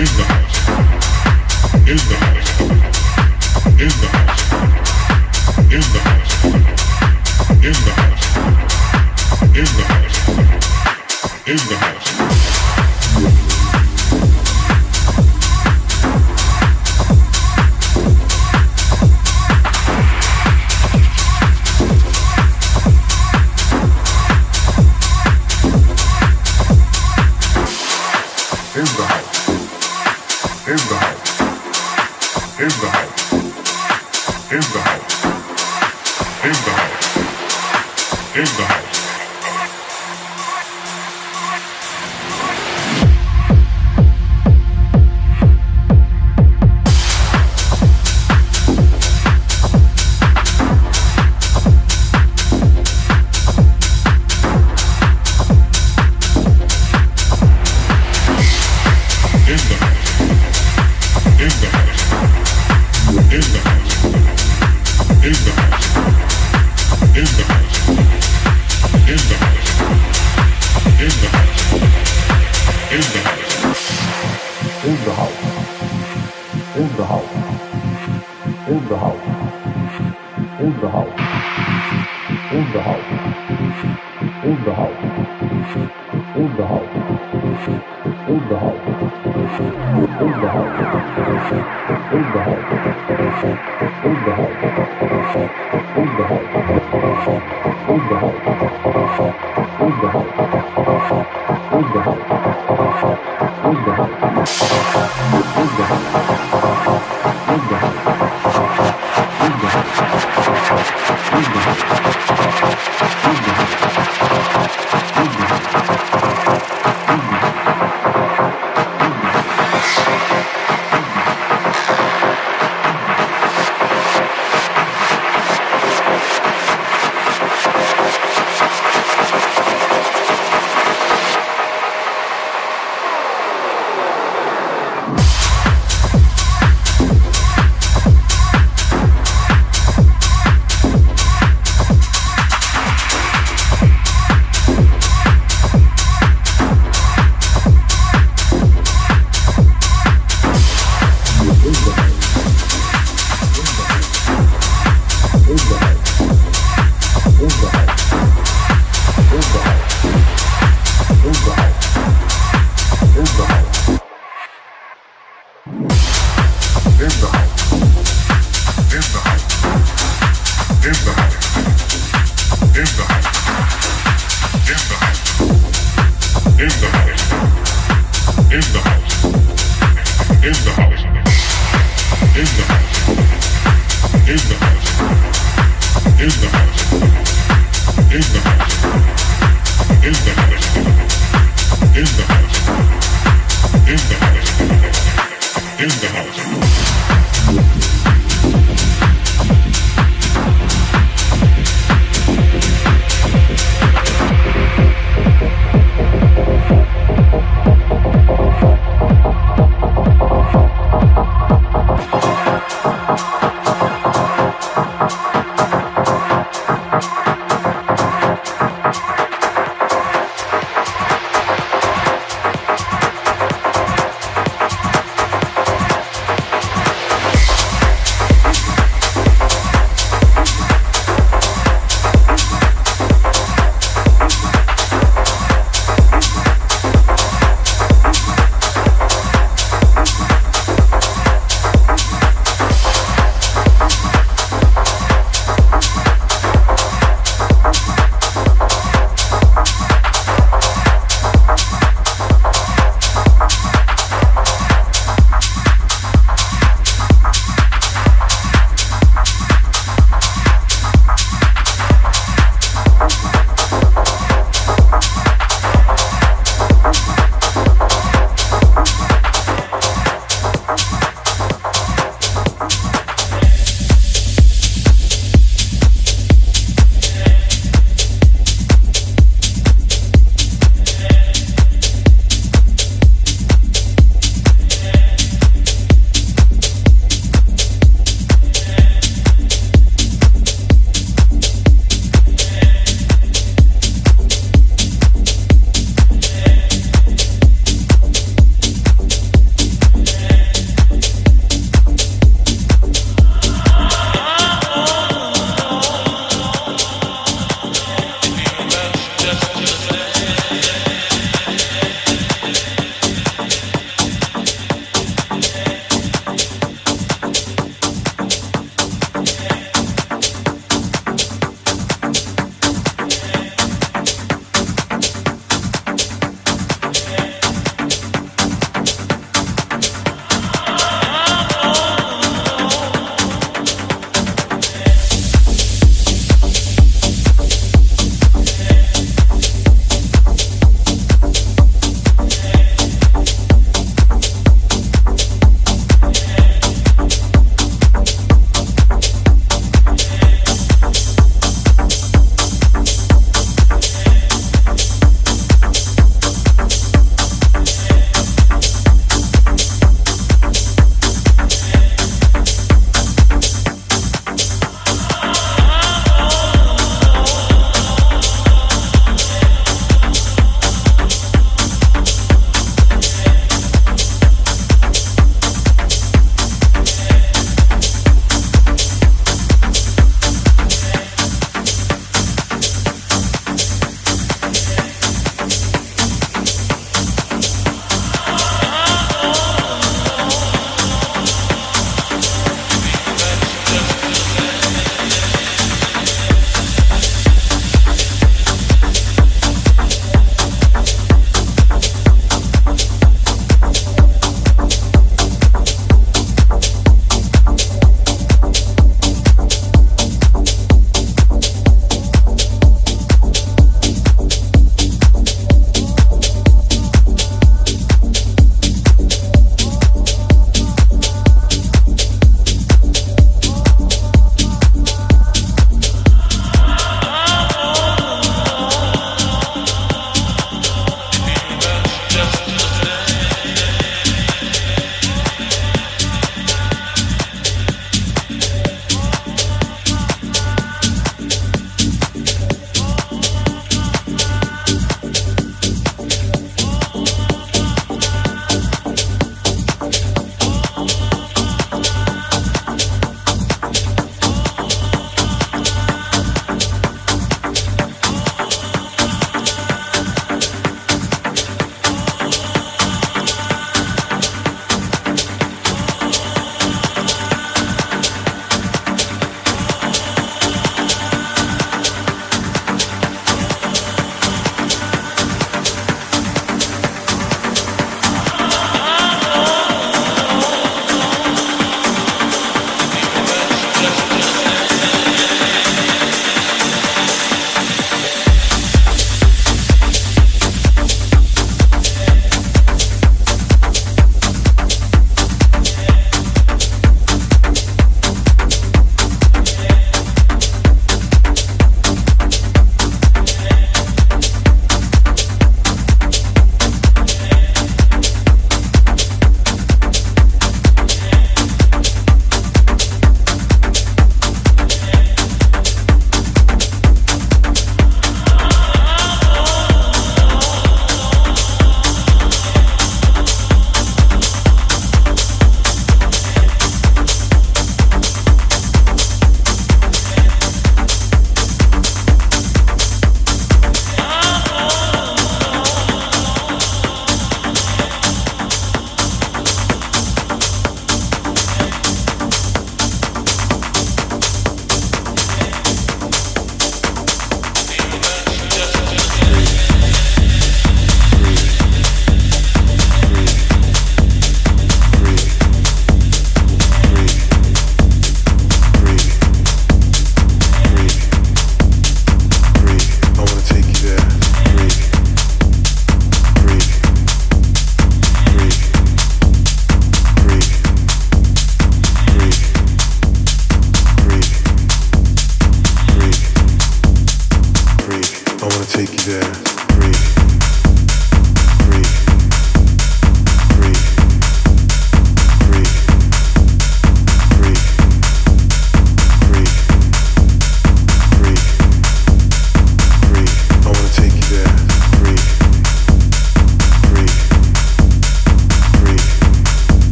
is the highest. Is the highest. Is the that.